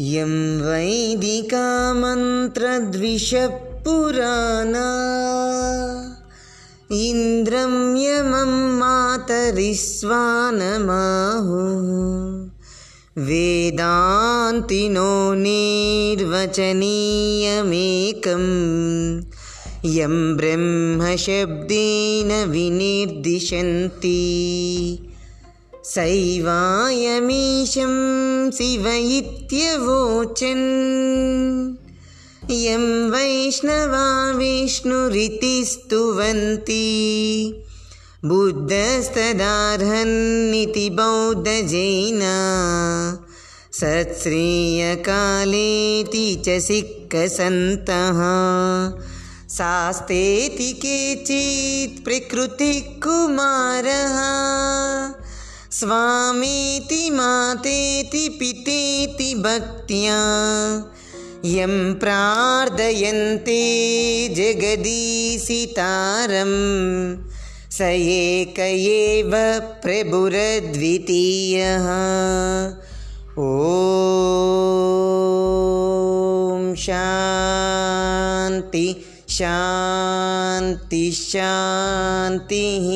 यं वैदिका मन्त्रद्विषपुराणा इन्द्रं यमं मातरिस्वानमाहुः। वेदान्तिनो निर्वचनीयमेकम्। यं ब्रह्मशब्देन विनिर्दिशन्ति सैवायमीशं शिव इत्यवोचन् यं वैष्णवा विष्णुरिति स्तुवन्ति बुद्धस्तदार्हन्निति बौद्धजैना। सत्श्रेयकालेति च सिक्खसन्तः। शास्तेति केचित् प्रकृतिकुमारः स्वामीति मातेति पितेति भक्त्या यं प्रार्थयन्ते जगदीशितारं स एक एव प्रभुरद्वितीयः। ॐ शान्ति शान्ति शान्तिः